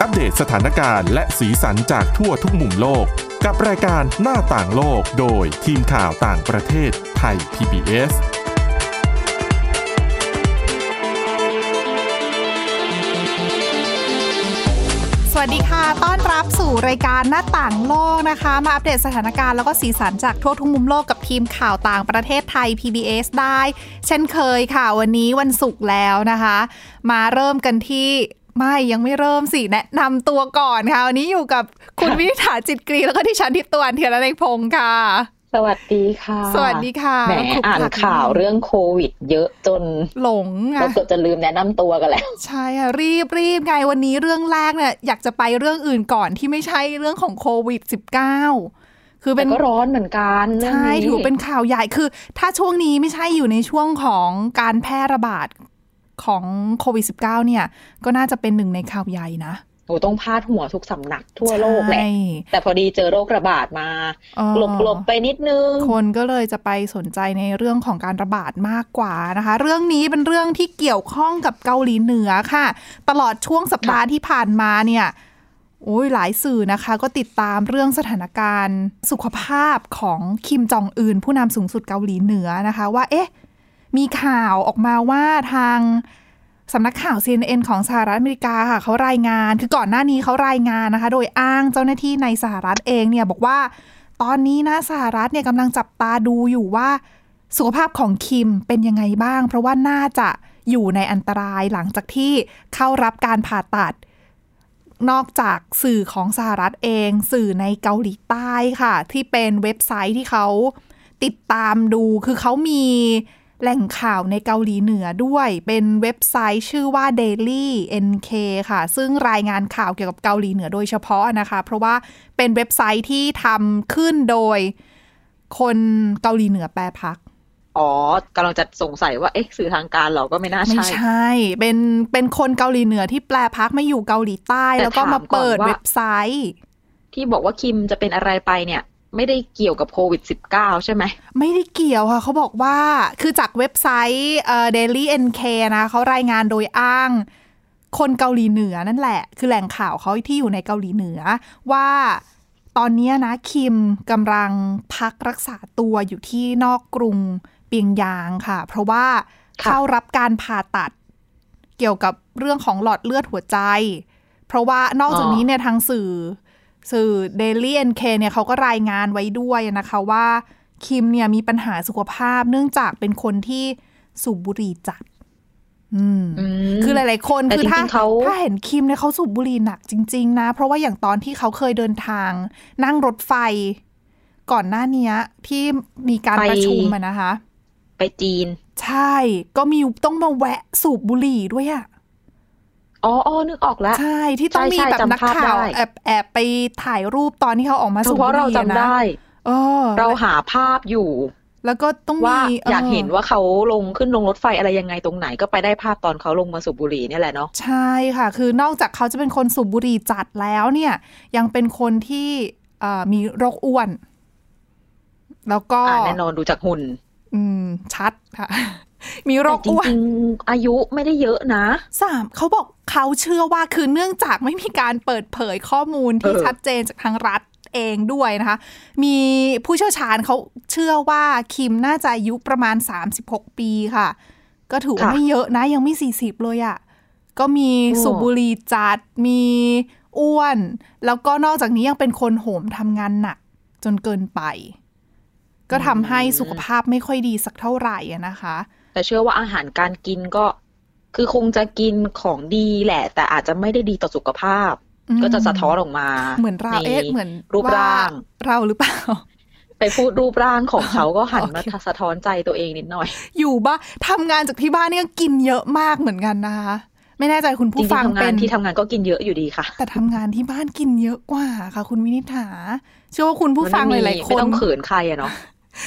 อัปเดตสถานการณ์และสีสันจากทั่วทุกมุมโลก กับรายการหน้าต่างโลกโดยทีมข่าวต่างประเทศไทย PBS สวัสดีค่ะ ต้อนรับสู่รายการหน้าต่างโลกนะคะ มาอัปเดตสถานการณ์แล้วก็สีสันจากทั่วทุกมุมโลกกับทีมข่าวต่างประเทศไทย PBS ได้ เช่นเคยค่ะ วันนี้วันศุกร์แล้วนะคะ มาเริ่มกันที่ ไม่ยังไม่เริ่มสิแนะนำตัวก่อนค่ะวันนี้อยู่กับคุณวินิษฐาจิตกรีแล้วก็ที่ฉันทิพย์ตวนเทียนและในพงค์ค่ะ สวัสดีค่ะ สวัสดีค่ะแหมขบคุณอ่านค่ะข่าวเรื่องโควิด เยอะจนหลงเราอะเกือบจะลืมแนะนำตัวกันแล้ว ใช่ค่ะรีบรีบไงวันนี้เรื่องแรกเนี่ยอยากจะไปเรื่องอื่นก่อนที่ไม่ใช่เรื่องของโควิด -19 คือเป็แต่นก็ร้อนเหมือนกันเรื่องใช่นี้ถือเป็นข่าวใหญ่คือ ถ้าช่วงนี้ไม่ใช่อยู่ในช่วงของการแพร่ระบาด ของโควิด -19 เนี่ย ก็น่าจะเป็นหนึ่งในข่าวใหญ่นะโอ้ต้องพาดหัวทุกสำนักทั่วโลกแหละใช่แต่พอดีเจอโรคระบาดมาเออหลบๆไปนิดนึง คนก็เลยจะไปสนใจในเรื่องของการระบาดมากกว่านะคะ เรื่องนี้เป็นเรื่องที่เกี่ยวข้องกับเกาหลีเหนือค่ะ ตลอดช่วงสัปดาห์ที่ผ่านมาเนี่ยโอ้ยหลายสื่อนะคะ ก็ติดตามเรื่องสถานการณ์ สุขภาพของคิมจองอึนผู้นำสูงสุดเกาหลีเหนือนะคะ ว่าเอ๊ะ มีข่าวออกมาว่าทางสำนักข่าว CNN ของสหรัฐอเมริกาค่ะเขารายงาน คือก่อนหน้านี้เขารายงานนะคะ โดยอ้างเจ้าหน้าที่ในสหรัฐเองเนี่ยบอกว่าตอนนี้นะสหรัฐเนี่ยกำลังจับตาดูอยู่ว่าสุขภาพของคิมเป็นยังไงบ้าง เพราะว่าน่าจะอยู่ในอันตรายหลังจากที่เข้ารับการผ่าตัด นอกจากสื่อของสหรัฐเอง สื่อในเกาหลีใต้ค่ะ ที่เป็นเว็บไซต์ที่เขาติดตามดูคือเขามี แหล่งข่าวในเกาหลีเหนือด้วย เป็นเว็บไซต์ชื่อว่า Daily NK ค่ะ ซึ่งรายงานข่าวเกี่ยวกับเกาหลีเหนือโดยเฉพาะนะคะ เพราะว่าเป็นเว็บไซต์ที่ทำขึ้นโดยคนเกาหลีเหนือแปรพักอ๋อกำลังจะสงสัยว่าเอ๊ะสื่อทางการเราก็ไม่น่าไม่ใช่ใช่ เป็นเป็นคนเกาหลีเหนือที่แปลพักมาอยู่เกาหลีใต้แต่แล้วก็มาเปิดถามก่อนว่าเว็บไซต์ ที่บอกว่าคิมจะเป็นอะไรไปเนี่ย ไม่ได้เกี่ยวกับโควิด -19 ใช่ไหม ไม่ได้เกี่ยวค่ะเขาบอกว่าคือจากเว็บไซต์เอ่อ Daily NK นะเขารายงานโดยอ้าง คนเกาหลีเหนือนั่นแหละ คือแหล่งข่าวเขาที่อยู่ในเกาหลีเหนือ ว่าตอนนี้นะคิมกำลังพักรักษาตัวอยู่ที่นอกกรุงเปียงยางค่ะ เพราะว่าเข้ารับการผ่าตัดเกี่ยวกับเรื่องของหลอดเลือดหัวใจ เพราะว่านอกจากนี้เนี่ยทางสื่อ สื่อ Daily NK เนี่ยเขาก็รายงานไว้ด้วยนะคะว่าคิมเนี่ยมีปัญหาสุขภาพเนื่องจากเป็นคนที่สูบบุหรี่จัดอืมอืมคือหลาย ๆ คนแต่คือถ้าจริงๆเขาถ้าเห็นคิมเนี่ยเขาสูบบุหรี่หนักจริง ๆ นะ เพราะว่าอย่างตอนที่เขาเคยเดินทาง นั่งรถไฟ ก่อนหน้าเนี้ยที่มีการประชุมอะนะคะ ไปจีน ใช่ ก็มีต้องมาแวะสูบบุหรี่ด้วยอะ อ๋ออ๋อนึกออกแล้ว ใช่ ที่ต้องใช่มีใช่แบบนักจำภาพข่าวได้แอบแอบไปถ่ายรูปตอนที่เขาออกมาเฉสูบพาะบุหเรารี่จำอะนะได้เออเราหาภาพอยู่ แล้วก็ต้องว่ามีอยากเห็นว่าเขาลงขึ้นลงรถไฟอะไรยังไงตรงไหนก็ไปได้ภาพตอนเขาลงมาสูบบุหรี่เนี่ยแหละเนาะใช่ค่ะ คือนอกจากเขาจะเป็นคนสูบบุหรี่จัดแล้วเนี่ย ยังเป็นคนที่เอ่อมีโรคอ้วน แล้วก็อ่าแน่นอนดูจากหุ่น อืมชัดค่ะ มีโรแต่คจอ้วนริงๆอายุไม่ได้เยอะนะสามเขาบอกเขาเชื่อว่าคือเนื่องจากไม่มีการเปิดเผยข้อมูลที่เออชัดเจนจากทางรัฐเองด้วยนะคะ มีผู้เชี่ยวชาญเขาเชื่อว่าคิมน่าจะอายุประมาณ 36 ปีค่ะ ก็ถือว่าไม่เยอะนะยังไม่ 40 เลยอะ่ะ ก็มีสูบบุหรี่จัด มีอ้วน แล้วก็นอกจากนี้ยังเป็นคนโหมทำงานหนักจนเกินไป ก็ทำให้สุขภาพไม่ค่อยดีสักเท่าไหร่อะนะคะ แต่เชื่อว่าอาหารการกินก็ คือคงจะกินของดีแหละ แต่อาจจะไม่ได้ดีต่อสุขภาพอืมก็จะสะท้อนออกมาเหมือนเราในเอ๊ะเหมือนรูปว่าร่าง เราหรือเปล่าไปพูดรูปร่างของเขาก็หันมาโอเคสะท้อนใจตัวเองนิดหน่อย อยู่บ้านทำงานจากที่บ้านเนี่ยกินเยอะมากเหมือนกันนะคะ ไม่แน่ใจคุณจริผู้งฟังๆทำเป็งานนที่ทำงานก็กินเยอะอยู่ดีค่ะ แต่ทำงานที่บ้านกินเยอะกว่าค่ะ คุณวินิษฐาเชื่อว่าคุณผู้ฟังหมันไม่ลายมีๆคไม่นต้องเขินใครอะเนาะ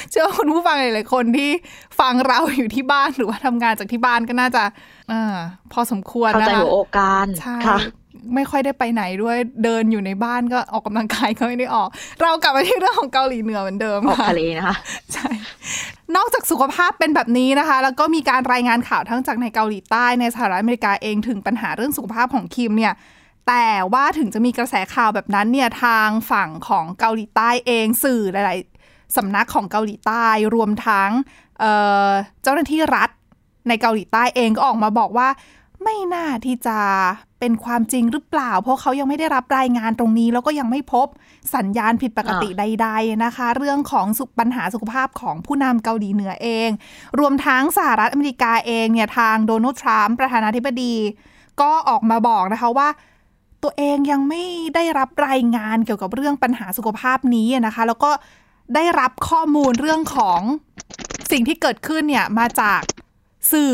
เชื่อว่าคุณผู้ฟังหลายๆคนที่ฟังเราอยู่ที่บ้านหรือว่าทำงานจากที่บ้านก็น่าจะอ่าพอสมควรเข้านะใจคะหัวอกการใช่ค่ะไม่ค่อยได้ไปไหนด้วยเดินอยู่ในบ้านก็ออกกำลังกายก็ไม่ได้ออก เรากลับมาที่เรื่องของเกาหลีเหนือเหมือนเดิมออกค่ะทะเลนะคะใช่นอกจากสุขภาพเป็นแบบนี้นะคะ แล้วก็มีการรายงานข่าวทั้งจากในเกาหลีใต้ในสหรัฐอเมริกาเองถึงปัญหาเรื่องสุขภาพของคิมเนี่ยแต่ว่าถึงจะมีกระแสข่าวแบบนั้นเนี่ยทางฝั่งของเกาหลีใต้เองสื่อหลายๆ สำนักของเกาหลีใต้รวมทั้งเเจ้าหน้าที่รัฐในเกาหลีใต้เองก็ออกมาบอกว่า ไม่น่าที่จะเป็นความจริงหรือเปล่า เพราะเขายังไม่ได้รับรายงานตรงนี้ แล้วก็ยังไม่พบสัญญาณผิดปกติใด ๆนะคะ เรื่องของปัญหาสุขภาพของผู้นำเกาหลีเหนือเอง รวมทั้งสหรัฐอเมริกาเองเนี่ยทางโดนัลด์ทรัมป์ประธานาธิบดี ก็ออกมาบอกนะคะว่าตัวเองยังไม่ได้รับรายงานเกี่ยวกับเรื่องปัญหาสุขภาพนี้นะคะ แล้วก็ ได้รับข้อมูลเรื่องของสิ่งที่เกิดขึ้นเนี่ยมาจากสื่อ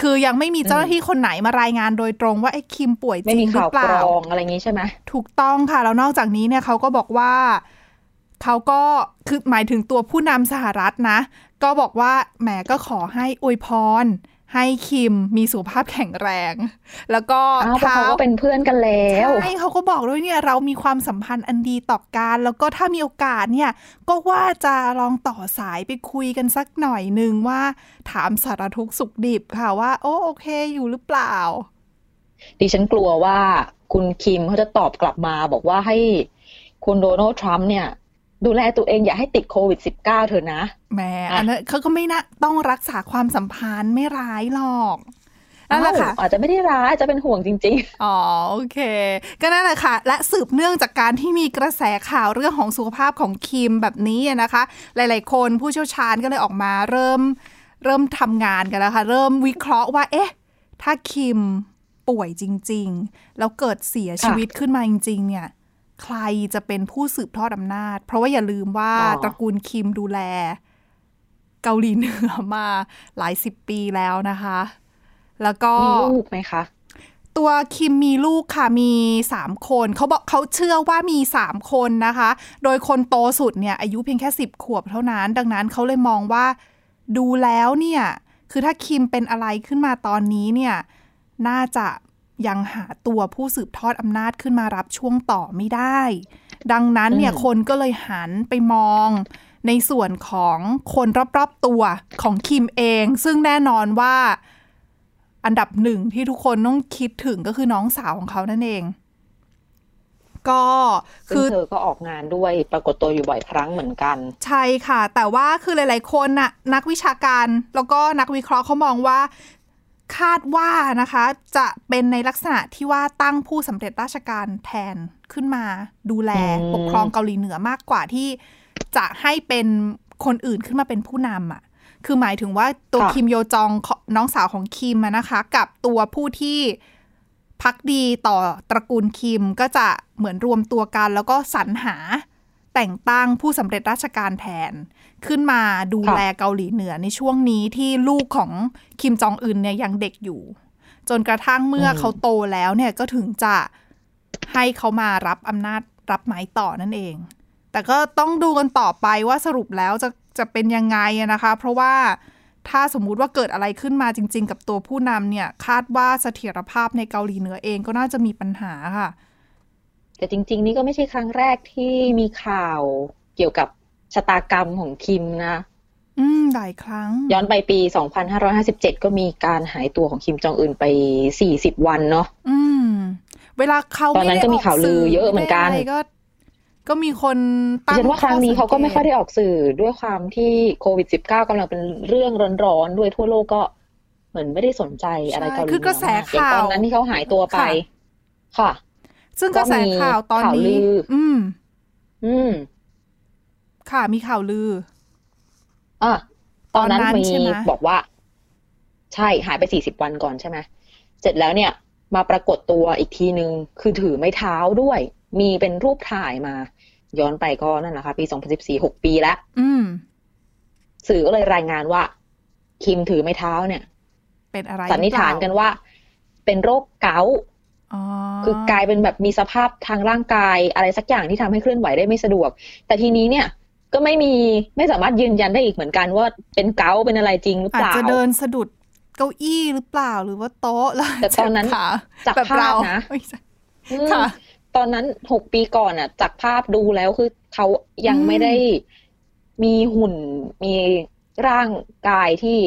คือยังไม่มีเจ้าหน้าที่คนไหนมารายงานโดยตรงว่าไอ้คิมป่วยจริงหรือเปล่าไม่มีข่าวกรองอะไรอย่างนี้ใช่ไหมถูกต้องค่ะ แล้วนอกจากนี้เนี่ยเขาก็บอกว่าเขาก็คือหมายถึงตัวผู้นำสหรัฐนะ ก็บอกว่าแหมก็ขอให้อวยพร ให้คิมมีสุขภาพแข็งแรง แล้วก็เขาก็เป็นเพื่อนกันแล้วใช่เขาก็บอกด้วยเนี่ยเรามีความสัมพันธ์อันดีต่อกัน แล้วก็ถ้ามีโอกาสเนี่ย ก็ว่าจะลองต่อสายไปคุยกันสักหน่อยหนึ่งว่า ถามสารทุกสุขดิบค่ะว่า โอ้โอเคอยู่หรือเปล่า ดิฉันกลัวว่าคุณคิมเขาจะตอบกลับมาบอกว่าให้คุณโดนัลด์ทรัมป์เนี่ย ดูแลตัวเองอย่าให้ติดโควิด -19 เถอะนะแหมอันนั้นเขาก็ไม่นะต้องรักษาความสัมพันธ์ไม่ร้ายหรอกนั่นแหละค่ะอาจจะไม่ได้ร้ายจะเป็นห่วงจริง ๆ อ๋อโอเค ก็นั่นแหละค่ะ และสืบเนื่องจากการที่มีกระแสข่าวเรื่องของสุขภาพของคิมแบบนี้นะคะ หลายๆ คนผู้เชี่ยวชาญก็เลยออกมาเริ่มเริ่มทำงานกันแล้วค่ะ เริ่มวิเคราะห์ว่า เอ๊ะ ถ้าคิมป่วยจริง ๆ แล้วเกิดเสียชีวิตขึ้นมาจริง ๆ เนี่ย ใครจะเป็นผู้สืบทอดอำนาจ เพราะว่าอย่าลืมว่าตระกูลคิมดูแล เกาหลีเหนือมาหลายสิบปีแล้วนะคะ แล้วก็มีลูกไหมคะตัวคิมมีลูกค่ะมีสามคนเขาบอกเขาเชื่อว่ามีสามคนนะคะ โดยคนโตสุดเนี่ยอายุเพียงแค่สิบขวบเท่านั้น ดังนั้นเขาเลยมองว่าดูแล้วเนี่ย คือถ้าคิมเป็นอะไรขึ้นมาตอนนี้เนี่ย น่าจะ ยังหาตัวผู้สืบทอดอำนาจขึ้นมารับช่วงต่อไม่ได้ ดังนั้นเนี่ยคนก็เลยหันไปมองในส่วนของคนรอบๆตัวของคิมเอง ซึ่งแน่นอนว่าอันดับหนึ่งที่ทุกคนต้องคิดถึงก็คือน้องสาวของเขานั่นเอง ก็คือเธอก็ออกงานด้วยปรากฏตัวอยู่บ่อยครั้งเหมือนกัน ใช่ค่ะ แต่ว่าคือหลาย ๆ คนน่ะนักวิชาการแล้วก็นักวิเคราะห์เขามองว่า คาดว่านะคะ จะเป็นในลักษณะที่ว่าตั้งผู้สำเร็จราชการแทนขึ้นมาดูแลปกครองเกาหลีเหนือมากกว่าที่จะให้เป็นคนอื่นขึ้นมาเป็นผู้นำอะ คือหมายถึงว่าตัวคิมโยจองน้องสาวของคิมนะคะ กับตัวผู้ที่พักดีต่อตระกูลคิมก็จะเหมือนรวมตัวกัน แล้วก็สรรหาแต่งตั้งผู้สำเร็จราชการแทน ขึ้นมาดูแลเกาหลีเหนือในช่วงนี้ที่ลูกของคิมจองอึนเนี่ยยังเด็กอยู่ จนกระทั่งเมื่อเขาโตแล้วเนี่ยก็ถึงจะให้เขามารับอำนาจรับไม้ต่อนั่นเอง แต่ก็ต้องดูกันต่อไปว่าสรุปแล้วจะจะเป็นยังไงนะคะ เพราะว่าถ้าสมมุติว่าเกิดอะไรขึ้นมาจริง ๆ กับตัวผู้นำเนี่ย คาดว่าเสถียรภาพในเกาหลีเหนือเองก็น่าจะมีปัญหาค่ะ แต่จริง ๆ นี่ก็ไม่ใช่ครั้งแรกที่มีข่าวเกี่ยวกับ ชะตากรรมของคิมนะ อืมหลายครั้ง ย้อนไปปี 2557 ก็มีการหายตัวของคิมจองอึนไป 40 วันเนาะอืม เวลาเขาตอนนั้นก็มีข่าวลือเยอะเหมือนกันก็ก็มีคนตั้งฉันว่าครั้งนี้เขาก็ไม่ค่อยได้ออกสื่อด้วยความที่โควิด -19 กำลังเป็นเรื่องร้อนๆด้วยทั่วโลกก็เหมือนไม่ได้สนใจอะไรเกาหลีคือกระแสข่าวตอนนั้นที่เขาหายตัวไป ค่ะ ซึ่งกระแสข่าวตอนนี้ อืม อืม ค่ะมีข่าวลืออะตอนนั้นมีบอกว่า ใช่หายไปสี่สิบวันก่อนใช่ไหมเสร็จแล้วเนี่ย มาปรากฏตัวอีกทีนึง คือถือไม้เท้าด้วย มีเป็นรูปถ่ายมา ย้อนไปก็นั่นแหละค่ะปีสองพันสิบสี่หกปีแล้วสื่อก็เลยรายงานว่า คิมถือไม้เท้าเนี่ย เป็นอะไรสันนิษฐานกันว่า เป็นโรคเกาต์คือกลายเป็นแบบมีสภาพทางร่างกายอะไรสักอย่างที่ทำให้เคลื่อนไหวได้ไม่สะดวก แต่ทีนี้เนี่ย ก็ไม่มีไม่สามารถยืนยันได้อีกเหมือนกันว่าเป็นเกาเป็นอะไรจริงหรือเปล่าอาจจะเดินสะดุดเก้าอี้หรือเปล่าหรือว่าโต๊ะแล้วแต่ตอนนั้นจากภาพนะตอนนั้นหกปีก่อนอะ จากภาพดูแล้วคือเขายังไม่ได้มีหุ่นมีร่างกายที่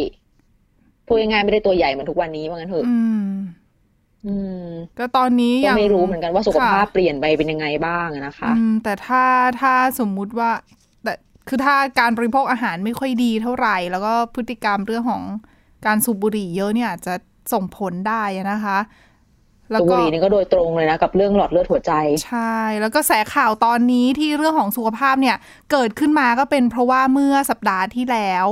พูดง่ายๆไม่ได้ตัวใหญ่เหมือนทุกวันนี้ว่างั้นเถอะอืมก็ตอนนี้ก็ยังไม่รู้เหมือนกันว่าสุขภาพค่ะเปลี่ยนไปเป็นยังไงบ้างอะนะคะอืมแต่ถ้าถ้าสมมุติว่าแต่ คือถ้าการบริโภคอาหารไม่ค่อยดีเท่าไหร่ แล้วก็พฤติกรรมเรื่องของการสูบบุหรี่เยอะเนี่ยอาจจะส่งผลได้นะคะ แล้วสูบบุก็หรี่นี่ก็โดยตรงเลยนะ กับเรื่องหลอดเลือดหัวใจ ใช่ แล้วก็แสข่าวตอนนี้ที่เรื่องของสุขภาพเนี่ยเกิดขึ้นมาก็เป็นเพราะว่าเมื่อสัปดาห์ที่แล้ว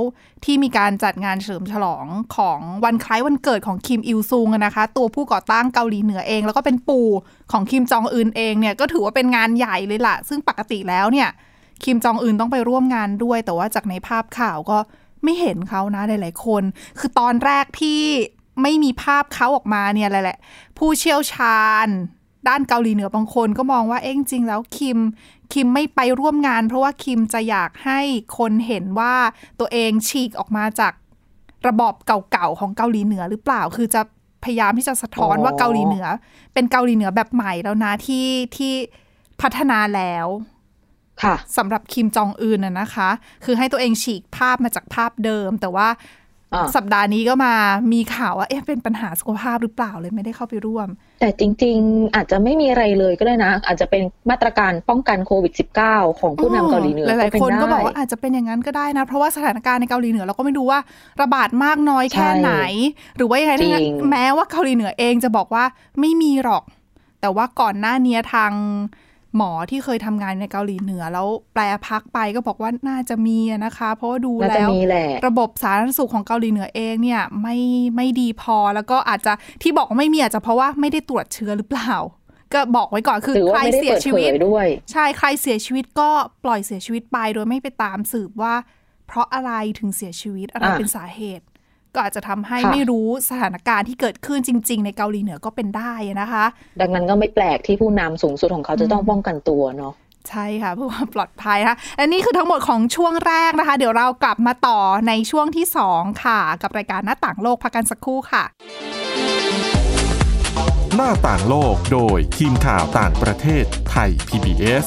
ที่มีการจัดงานเฉลิมฉลองของวันคล้ายวันเกิดของคิมอิลซุงอะนะคะ ตัวผู้ก่อตั้งเกาหลีเหนือเอง แล้วก็เป็นปู่ของคิมจองอึนเองเนี่ยก็ถือว่าเป็นงานใหญ่เลยล่ะ ซึ่งปกติแล้วเนี่ย คิมจองอึนต้องไปร่วมงานด้วย แต่ว่าจากในภาพข่าวก็ไม่เห็นเขานะหลายๆคน คือตอนแรกที่ไม่มีภาพเขาออกมาเนี่ยแหละ ผู้เชี่ยวชาญ ด้านเกาหลีเหนือบางคนก็มองว่าเอ้จริงๆแล้วคิมคิมไม่ไปร่วมงาน เพราะว่าคิมจะอยากให้คนเห็นว่าตัวเองฉีกออกมาจากระบอบเก่าๆของเกาหลีเหนือหรือเปล่า คือจะพยายามที่จะสะท้อนอ๋อว่าเกาหลีเหนือ เป็นเกาหลีเหนือแบบใหม่แล้วนะที่ที่พัฒนาแล้วค่ะ สำหรับคิมจองอึนน่ะนะคะ คือให้ตัวเองฉีกภาพมาจากภาพเดิม แต่ว่าอ่าสัปดาห์นี้ก็มามีข่าวว่า เอ๊ะเป็นปัญหาสุขภาพหรือเปล่าเลยไม่ได้เข้าไปร่วม แต่จริง ๆ อาจจะไม่มีอะไรเลยก็ได้นะ อาจจะเป็นมาตรการป้องกันโควิด -19 ของผู้นำเกาหลีเหนือหลายเป็ๆคนก็ได้บอกว่าอาจจะเป็นอย่างนั้นก็ได้นะ เพราะว่าสถานการณ์ในเกาหลีเหนือเราก็ไม่รู้ว่าระบาดมากน้อยแค่ไหน หรือว่ายังไงทั้งนั้นจริงแม้ว่าเกาหลีเหนือเองจะบอกว่าไม่มีหรอก แต่ว่าก่อนหน้านี้ทาง หมอที่เคยทำงานในเกาหลีเหนือ แล้วแปลพักไปก็บอกว่าน่าจะมีอะนะคะ เพราะว่าดูน่าจะแล้วมีแหละระบบสาธารณสุขของเกาหลีเหนือเองเนี่ยไม่ไม่ดีพอแล้วก็อาจจะที่บอกว่าไม่มีอาจจะเพราะว่าไม่ได้ตรวจเชื้อหรือเปล่า ก็บอกไว้ก่อนคือหรือใคว่ารไม่ได้เสียเปิดชีเผวิตยด้วย ใช่ใครเสียชีวิตก็ปล่อยเสียชีวิตไปโดยไม่ไปตามสืบว่า เพราะอะไรถึงเสียชีวิตอะไรอะเป็นสาเหตุ ก็อาจจะทำให้ค่ะไม่รู้สถานการณ์ที่เกิดขึ้นจริง ๆ ในเกาหลีเหนือก็เป็นได้นะคะ ดังนั้นก็ไม่แปลกที่ผู้นำสูงสุดของเขาจะต้องป้องกันตัวเนาะใช่ค่ะเพื่อความปลอดภัยนะคะและนี่คือทั้งหมดของช่วงแรกนะคะ เดี๋ยวเรากลับมาต่อในช่วงที่ 2 ค่ะ กับรายการหน้าต่างโลกพักกันสักครู่ค่ะ หน้าต่างโลกโดยทีมข่าวต่างประเทศไทย PBS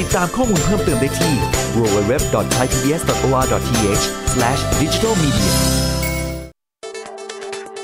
ติดตามข้อมูลเพิ่มเติมได้ที่ www.thaipbs.or.th/digitalmedia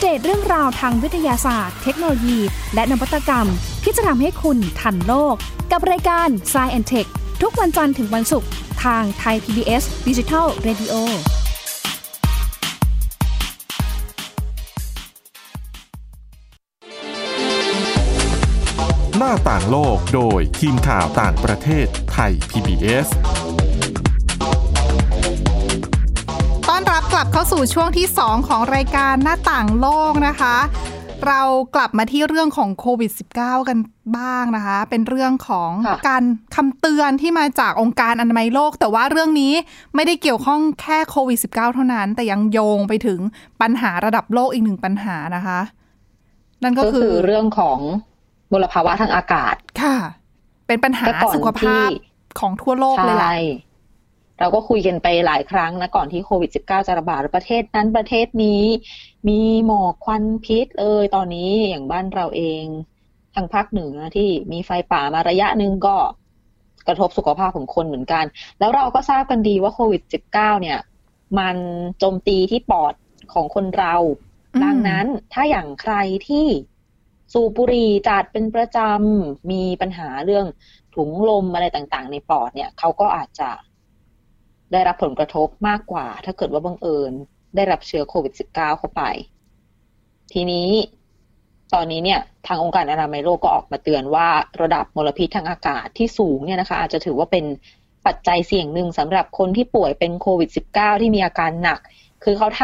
เดตเรื่องราวทางวิทยาศาสตร์ เทคโนโลยี และนวัตกรรม ที่จะทำให้คุณทันโลก กับรายการ s c i e n t e c h ทุกวันจันทร์ถึงวันศุกร์ทางไทย PBS Digital Radio หน้าต่างโลกโดยทีมข่าวต่างประเทศไทย PBS ลับเข้าสู่ช่วงที่ 2 ของรายการหน้าต่างโลกนะคะ เรากลับมาที่เรื่องของโควิด -19 กันบ้างนะคะ เป็นเรื่องของค่ะการคำเตือนที่มาจากองค์การอนามัยโลก แต่ว่าเรื่องนี้ไม่ได้เกี่ยวข้องแค่โควิด -19 เท่านั้น แต่ยังโยงไปถึงปัญหาระดับโลกอีกหนึ่งปัญหานะคะ นั่นก็ก็คืคืออเรื่องของมลภาวะทางอากาศค่ะ เป็นปัญหาแต่ก่อนสุขภาพที่ของทั่วโลกเลยแหละใช่ เราก็คุยกันไปหลายครั้งนะก่อนที่โควิด -19 จะระบาดประเทศนั้นประเทศนี้ มีหมอกควันพิษเอยตอนนี้อย่างบ้านเราเองทางภาคเหนือที่มีไฟป่ามาระยะหนึ่งก็กระทบสุขภาพของคนเหมือนกัน แล้วเราก็ทราบกันดีว่าโควิด -19 เนี่ย มันโจมตีที่ปอดของคนเราอืมดังนั้นถ้าอย่างใครที่สูบบุหรี่จัดเป็นประจำมีปัญหาเรื่องถุงลมอะไรต่างๆ ในปอดเนี่ยเขาก็อาจจะ ได้รับผลกระทบมากกว่า ถ้าเกิดว่าบังเอิญ ได้รับเชื้อโควิด -19 เข้าไป ทีนี้ตอนนี้เนี่ยทางองค์การอนามัยโลกก็ออกมาเตือนว่าระดับมลพิษทางอากาศที่สูงเนี่ยนะคะ อาจจะถือว่าเป็นปัจจัยเสี่ยงหนึ่งสำหรับคนที่ป่วยเป็นโควิด -19 ที่มีอาการหนัก คือเขาท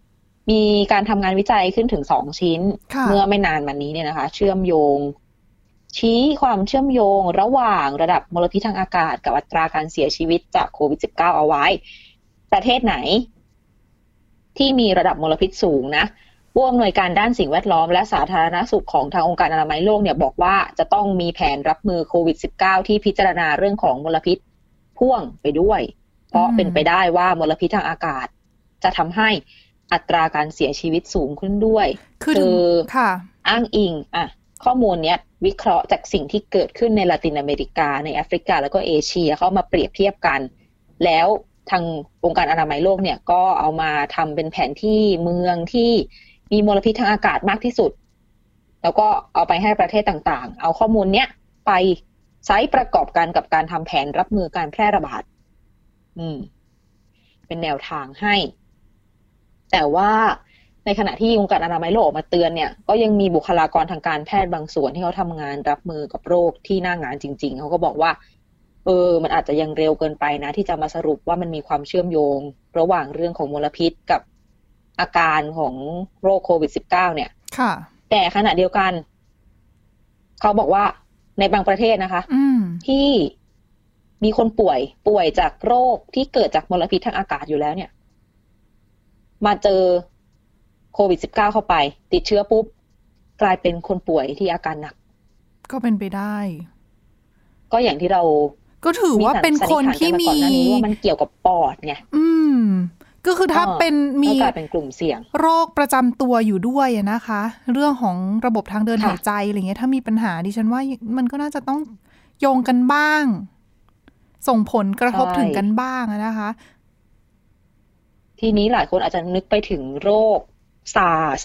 ำมีการทำงานวิจัยขึ้นถึงสองชิ้น เมื่อไม่นานมานี้เนี่ยนะคะ เชื่อมโยง ชี้ความเชื่อมโยงระหว่างระดับมลพิษทางอากาศกับอัตราการเสียชีวิตจากโควิด -19 เอาไว้ ประเทศไหน ที่มีระดับมลพิษสูงนะผู้อำนวยการด้านสิ่งแวดล้อมและสาธารณสุขของทางองค์การอนามัยโลกเนี่ยบอกว่าจะต้องมีแผนรับมือโควิด -19 ที่พิจารณาเรื่องของมลพิษพ่วงไปด้วย เพราะอืมเป็นไปได้ว่ามลพิษทางอากาศ จะทำให้อัตราการเสียชีวิตสูงขึ้นด้วย คือถึงค่ะ อ้างอิงอะข้อมูลเนี้ย วิเคราะห์จากสิ่งที่เกิดขึ้นในละตินอเมริกา ในแอฟริกา แล้วก็เอเชียเข้ามาเปรียบเทียบกัน แล้วทางองค์การอนามัยโลกเนี่ยก็เอามาทำเป็นแผนที่เมืองที่มีมลพิษทางอากาศมากที่สุด แล้วก็เอาไปให้ประเทศต่างๆ เอาข้อมูลเนี้ยไปใช้ประกอบกันกับการทำแผนรับมือการแพร่ระบาด อืม เป็นแนวทางให้ แต่ว่า ในขณะที่องค์การอนามัยโลกออกมาเตือนเนี่ยก็ยังมีบุคลากรทางการแพทย์บางส่วนที่เขาทำงานรับมือกับโรคที่หน้างานจริง ๆเขาก็บอกว่า เออ มันอาจจะยังเร็วเกินไปนะ ที่จะมาสรุปว่ามันมีความเชื่อมโยง ระหว่างเรื่องของมลพิษกับอาการของโรคโควิด -19 เนี่ย ค่ะ แต่ขณะเดียวกัน เขาบอกว่าในบางประเทศนะคะอืมที่มีคนป่วยป่วยจากโรคที่เกิดจากมลพิษทางอากาศอยู่แล้วเนี่ย มาเจอ โควิด -19 เข้าไป ติดเชื้อปุ๊บ กลายเป็นคนป่วยที่อาการหนัก ก็เป็นไปได้ ก็อย่างที่เรา ก็ถือว่าเป็นคนที่สัมีนนิษฐานกันมาก่อนหน้านี้ว่ามันเกี่ยวกับปอดไงอืม ก็คือถ้าเออเป็นมีก็กลายเป็นกลุ่มเสี่ยง โรคประจำตัวอยู่ด้วยอะนะคะ เรื่องของระบบทางเดินค่ะหายใจอะไรเงี้ยถ้ามีปัญหาดิฉันว่ามันก็น่าจะต้องโยงกันบ้าง ส่งผลกระทบถึงกันบ้างอะนะคะ ทีนี้หลายคนอาจจะนึกไปถึงโรค ซาร์ส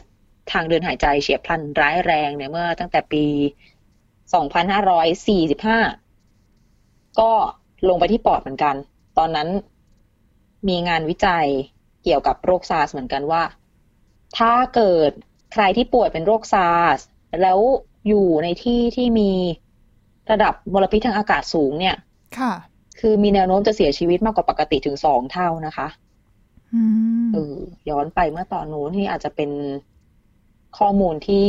ทางเดินหายใจเฉียบพลันร้ายแรงเนี่ยเมื่อตั้งแต่ปี 2545 ก็ลงไปที่ปอดเหมือนกัน ตอนนั้นมีงานวิจัยเกี่ยวกับโรคซาร์สเหมือนกันว่า ถ้าเกิดใครที่ป่วยเป็นโรคซาร์สแล้วอยู่ในที่ที่มีระดับมลพิษทางอากาศสูงเนี่ย ค่ะ คือมีแนวโน้มจะเสียชีวิตมากกว่าปกติถึงสองเท่านะคะอืม เออย้อนไปเมื่อตอนนู้นที่อาจจะเป็นข้อมูลที่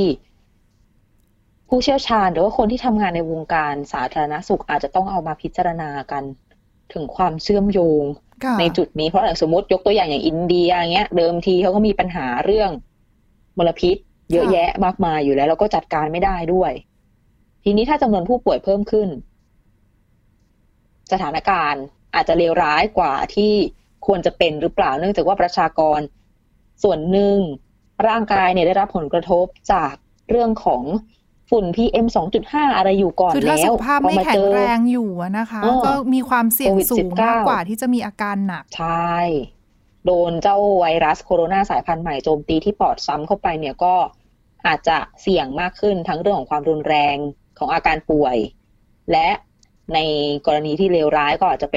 ผู้เชี่ยวชาญ หรือว่าคนที่ทำงานในวงการสาธารณสุขอาจจะต้องเอามาพิจารณากัน ถึงความเชื่อมโยงค่ะในจุดนี้เพราะอย่างสมมติยกตัวอย่างอย่างอินเดียอย่างเงี้ย เดิมทีเขาก็มีปัญหาเรื่องมลพิษ เยอะแยะมากมายอยู่แล้ว แล้วก็จัดการไม่ได้ด้วย ทีนี้ถ้าจำนวนผู้ป่วยเพิ่มขึ้น สถานการณ์อาจจะเลวร้ายกว่าที่ ควรจะเป็นหรือเปล่าเนื่องจากว่าประชากรส่วนหนึ่งร่างกายเนี่ยได้รับผลกระทบจากเรื่องของฝุ่น PM 2.5 อะไรอยู่ก่อนคือแล้ถ้าวสุขภาพพอไม่มาแข็เจงอแรงอยู่อะนะคะเออก็มีความเสี่ยงโควิดสูง19มากกว่าที่จะมีอาการหนัก ใช่ โดนเจ้าไวรัสโคโรนาสายพันธุ์ใหม่โจมตีที่ปอดซ้ำเข้าไปเนี่ยก็อาจจะเสี่ยงมากขึ้นทั้งเรื่องของความรุนแรงของอาการป่วย และในกรณีที่เลวร้ายก็อาจจะไป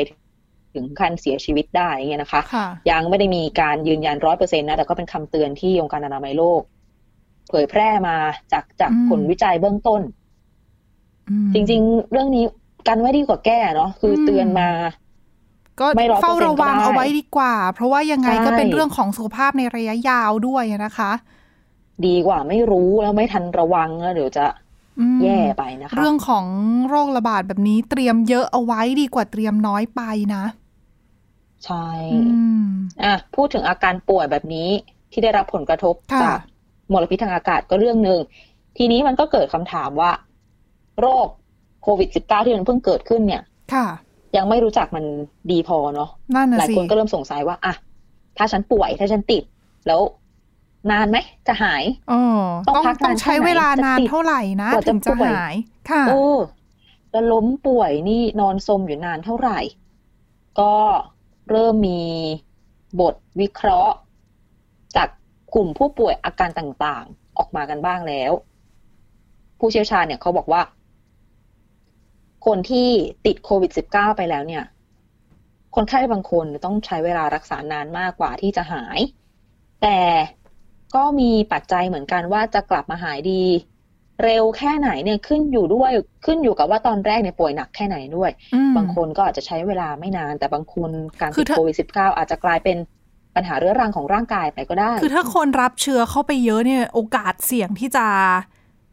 ถึงขั้นเสียชีวิตได้อย่างเงี้ยนะคะค่ะยังไม่ได้มีการยืนยันร้อยเปอร์เซ็นต์นะ แต่ก็เป็นคำเตือนที่องค์การอนามัยโลก เผยแพร่มาจากจากอืมผลวิจัยเบื้องต้นอืมจริง ๆ เรื่องนี้กันไว้ดีกว่าแก้เนาะคืออมเตือนมาก็ไม่100%เฝ้าระวังก็ได้เอาไว้ดีกว่า เพราะว่ายังไงก็ใช่เป็นเรื่องของสุขภาพในระยะยาวด้วยนะคะ ดีกว่าไม่รู้แล้วไม่ทันระวังแล้วเดี๋ยวจะอืมแย่ไปนะคะ เรื่องของโรคระบาดแบบนี้เตรียมเยอะเอาไว้ดีกว่าเตรียมน้อยไปนะ ใช่อืมอะพูดถึงอาการป่วยแบบนี้ที่ได้รับผลกระทบค่ะจากมลพิษทางอากาศก็เรื่องหนึ่งทีนี้มันก็เกิดคำถามว่า โรคโควิด -19 ที่มันเพิ่งเกิดขึ้นเนี่ย ค่ะ ยังไม่รู้จักมันดีพอเนาะนั่นน่ะหลายสิคนก็เริ่มสงสัยว่าอะถ้าฉันป่วยถ้าฉันติด แล้วนานไหมจะหายเออต้องต้องพักต้องนานใช้แค่ไหนเวลานานจะติดเท่าไหร่นะกว่าจะถึงจะป่วยหาย ค่ะเออแล้วล้มป่วยนี่นอนสมอยู่นานเท่าไหร่ ก็ เริ่มมีบทวิเคราะห์ จากกลุ่มผู้ป่วยอาการต่างๆ ออกมากันบ้างแล้ว ผู้เชี่ยวชาญเนี่ยเขาบอกว่า คนที่ติดโควิด -19 ไปแล้วเนี่ย คนไข้บางคนต้องใช้เวลารักษานานมากกว่าที่จะหาย แต่ก็มีปัจจัยเหมือนกันว่าจะกลับมาหายดี เร็วแค่ไหนเนี่ยขึ้นอยู่ด้วยขึ้นอยู่กับว่าตอนแรกเนี่ยป่วยหนักแค่ไหนด้วยอืมบางคนก็อาจจะใช้เวลาไม่นาน แต่บางคนการคืติอดถ้าโควิด -19 อาจจะกลายเป็นปัญหาเรื้อรังของร่างกายไปก็ได้ คือถ้าคนรับเชื้อเข้าไปเยอะเนี่ย โอกาสเสี่ยงที่จะ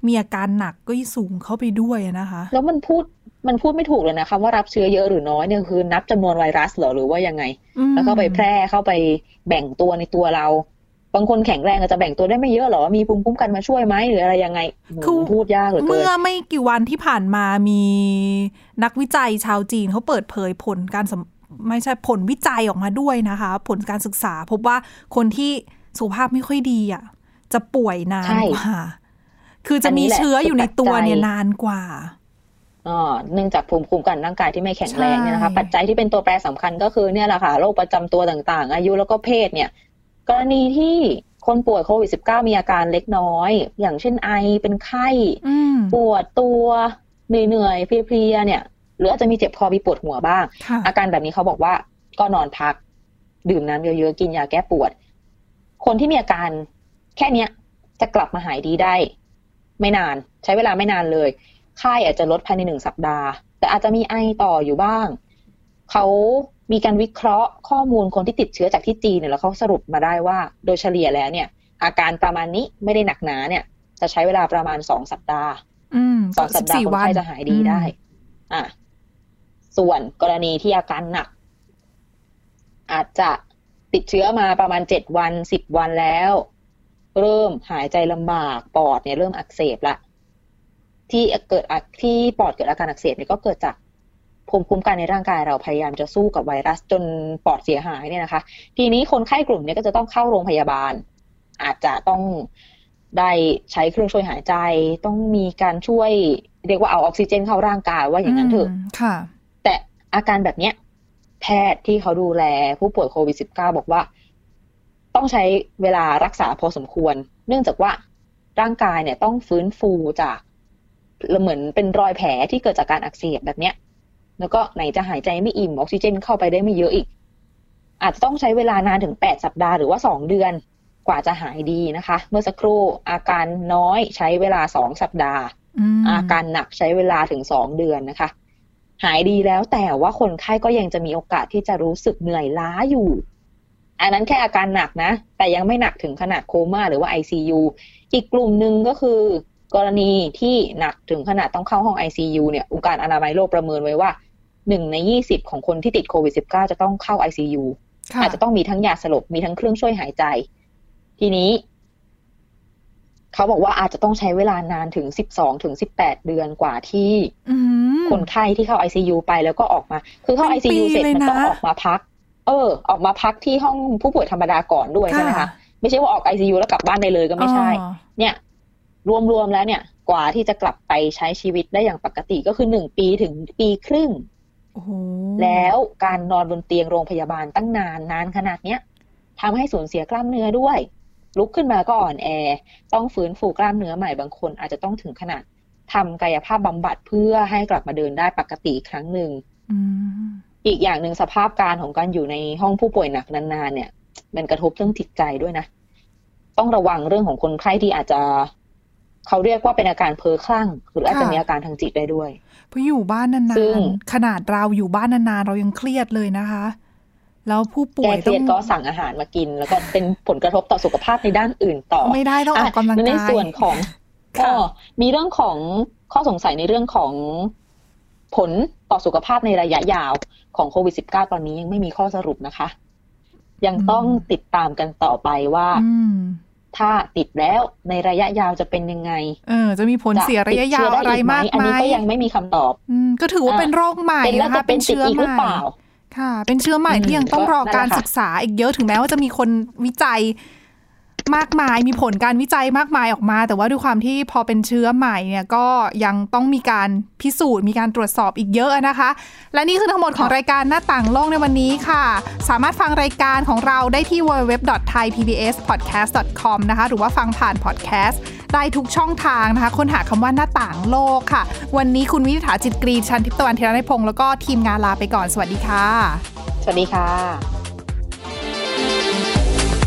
มีอาการหนักก็ยิ่งสูงเข้าไปด้วยนะคะ แล้วมันพูดมันพูดไม่ถูกเลยนะคะว่ารับเชื้อเยอะหรือน้อยเนี่ยคือนับจำนวนไวรัสเหรอหรือว่ายังไงอืมแล้วก็ไปแพร่เข้าไปแบ่งตัวในตัวเรา บางคนแข็งแรงอาจจะแบ่งตัวได้ไม่เยอะเหรอ มีภูมิคุ้มกันมาช่วยไหมหรืออะไรยังไงคือพูดยากเหลือเกิเมื่นอไม่กี่วันที่ผ่านมามีนักวิจัยชาวจีนเขาเปิดเผยผลการสำไม่ใช่ผลวิจัยออกมาด้วยนะคะ ผลการศึกษา พบว่าคนที่สุขภาพไม่ค่อยดีอะจะป่วยนานใช่กว่า คือจะมีอันนี้แหละเชื้ออยู่ในตัวเนี่ยคือปัจจัยนานกว่าอ่าเนื่องจากภูมิคุ้มกันร่างกายที่ไม่แข็งแรงเนี่ยนะคะใช่ปัจจัยที่เป็นตัวแปรสำคัญก็คือเนี่ยแหละค่ะโรคประจำตัวต่างๆ อายุแล้วก็เพศเนี่ย กรณีที่คนป่วยโควิด -19 มีอาการเล็กน้อย อย่างเช่นไอเป็นไข้อืมปวดตัวเหนื่อยๆเพลียๆเนี่ย หรืออาจจะมีเจ็บคอมีปวดหัวบ้างค่ะอาการแบบนี้เขาบอกว่าก็นอนพัก ดื่มน้ำเยอะๆ กินยาแก้ปวด คนที่มีอาการแค่เนี้ยจะกลับมาหายดีได้ ไม่นาน ใช้เวลาไม่นานเลยไข้อาจจะลดภายในหนึ่งสัปดาห์ แต่อาจจะมีไอต่ออยู่บ้าง เขา มีการวิเคราะห์ข้อมูลคนที่ติดเชื้อจากที่จีนเนี่ยแล้วเขาสรุปมาได้ว่า โดยเฉลี่ยแล้วเนี่ย อาการประมาณนี้ไม่ได้หนักหนาเนี่ย จะใช้เวลาประมาณสองสัปดาห์อืมสองสัปดาห์คนวันไข้จะหายดีได้ อะส่วนกรณีที่อาการหนัก อาจจะติดเชื้อมาประมาณเจ็ดวันสิบวันแล้ว เริ่มหายใจลำบากปอดเนี่ยเริ่มอักเสบละที่เกิดอาที่ปอดเกิดอาการอักเสบเนี่ยก็เกิดจาก ภูมิคุ้มกันในร่างกายเราพยายามจะสู้กับไวรัสจนปอดเสียหายเนี่ยนะคะ ทีนี้คนไข้กลุ่มเนี้ก็จะต้องเข้าโรงพยาบาล อาจจะต้องได้ใช้เครื่องช่วยหายใจ ต้องมีการช่วยเรียกว่าเอาออกซิเจนเข้าร่างกายว่าอย่างนั้นเถอะมค่ะ แต่อาการแบบเนี้ย แพทย์ที่เขาดูแลผู้ป่วยโควิด -19 บอกว่า ต้องใช้เวลารักษาพอสมควร เนื่องจากว่าร่างกายเนี่ยต้องฟื้นฟูจากเหมือนเป็นรอยแผลที่เกิดจากการอักเสบแบบเนี้ย แล้วก็ไหนจะหายใจไม่อิ่มออกซิเจนเข้าไปได้ไม่เยอะอีก อาจจะต้องใช้เวลานานถึง 8 สัปดาห์หรือว่า 2 เดือนกว่าจะหายดีนะคะ เมื่อสักครู่อาการน้อยใช้เวลา 2 สัปดาห์อืมอาการหนักใช้เวลาถึงสองเดือนนะคะ หายดีแล้วแต่ว่าคนไข้ก็ยังจะมีโอกาสที่จะรู้สึกเหนื่อยล้าอยู่อันนั้นแค่อาการหนักนะ แต่ยังไม่หนักถึงขนาดโคม่าหรือว่า ICU อีกกลุ่มหนึ่งก็คือกรณีที่หนักถึงขนาดต้องเข้าห้อง ICU เนี่ย องค์การอนามัยโลกประเมินไว้ว่า หนึ่งในยี่สิบของคนที่ติดโควิด -19 จะต้องเข้า ICU ค่ะอาจจะต้องมีทั้งยาสลบมีทั้งเครื่องช่วยหายใจ ทีนี้เขาบอกว่าอาจจะต้องใช้เวลานานถึง12ถึง18เดือนกว่าที่อืมคนไข้ที่เข้า ICU ไปแล้วก็ออกมา คือเข้าเป็น ICU ปีเสร็จเลยมันต้องนะออกมาพัก เออ ออกมาพักที่ห้องผู้ป่วยธรรมดาก่อนด้วยใช่ไหมคะไม่ใช่ว่าออก ICU แล้วกลับบ้านได้เลยก็ไม่ใช่อ๋อเนี่ย รวมๆแล้วเนี่ย กว่าที่จะกลับไปใช้ชีวิตได้อย่างปกติก็คือหนึ่งปีถึงปีครึ่งโอ้โห แล้วการนอนบนเตียงโรงพยาบาลตั้งนานนานขนาดเนี้ยทำให้สูญเสียกล้ามเนื้อด้วย ลุกขึ้นมาก็อ่อนแอ ต้องฟื้นฟูกล้ามเนื้อใหม่บางคน อาจจะต้องถึงขนาดทำกายภาพบำบัดเพื่อให้กลับมาเดินได้ปกติอีกครั้งหนึ่งอืมอีกอย่างหนึ่งสภาพการของการอยู่ในห้องผู้ป่วยหนักนานๆเนี่ย มันกระทบเรื่องจิตใจด้วยนะ ต้องระวังเรื่องของคนไข้ที่อาจจะ เขาเรียกว่าเป็นอาการเพ้อคลั่ง หรืออาจจะค่ะมีอาการทางจิตได้ด้วยเพราะอยู่บ้านนาซึ่งนๆขนาดเราอยู่บ้านนานๆเรายังเครียดเลยนะคะ แล้วผู้ป่แก้วยเครียดก็สั่งอาหารมากิน แล้วก็เป็นผลกระทบต่อสุขภาพในด้านอื่นต่อ ไม่ได้ต้องออกกำลังในกายส่วนของค่ะก็มีเรื่องของข้อสงสัยในเรื่องของผลต่อสุขภาพในระยะยาวของโควิด -19 ตอนนี้ยังไม่มีข้อสรุปนะคะ ยังต้องติดตามกันต่อไปว่าอืม ถ้าติดแล้วในระยะยาวจะเป็นยังไง เออ จะมีผลเสียระยะยาวอะไรมากอันไหมนี้ก็ยังไม่มีคำตอบ อืมก็ถือว่าอะเป็นโรคใหม่เป็นแล้วนะจะคะเป็นติดเชื้ออีกใหหรือเปม่ล่าค่ะ เป็นเชื้อใหม่อืมที่ยังต้องรอก็นั่นแหละการค่ะศึกษาอีกเยอะถึงแม้ว่าจะมีคนวิจัย มากมายมีผลการวิจัยมากมายออกมา แต่ว่าด้วยความที่พอเป็นเชื้อใหม่เนี่ยก็ยังต้องมีการพิสูจน์ มีการตรวจสอบอีกเยอะนะคะ และนี่คือทั้งหมดของรายการหน้าต่างโลกในวันนี้ค่ะ สามารถฟังรายการของเราได้ที่ www.thaipbspodcast.com นะคะ หรือว่าฟังผ่านพอดแคสต์ได้ทุกช่องทางนะคะ ค้นหาคำว่าหน้าต่างโลกค่ะ วันนี้คุณวินิาจิตกรีชันทิพย์ตะวันเทระในพงศ์แล้วก็ทีมงานลาไปก่อน สวัสดีค่ะ สวัสดีค่ะ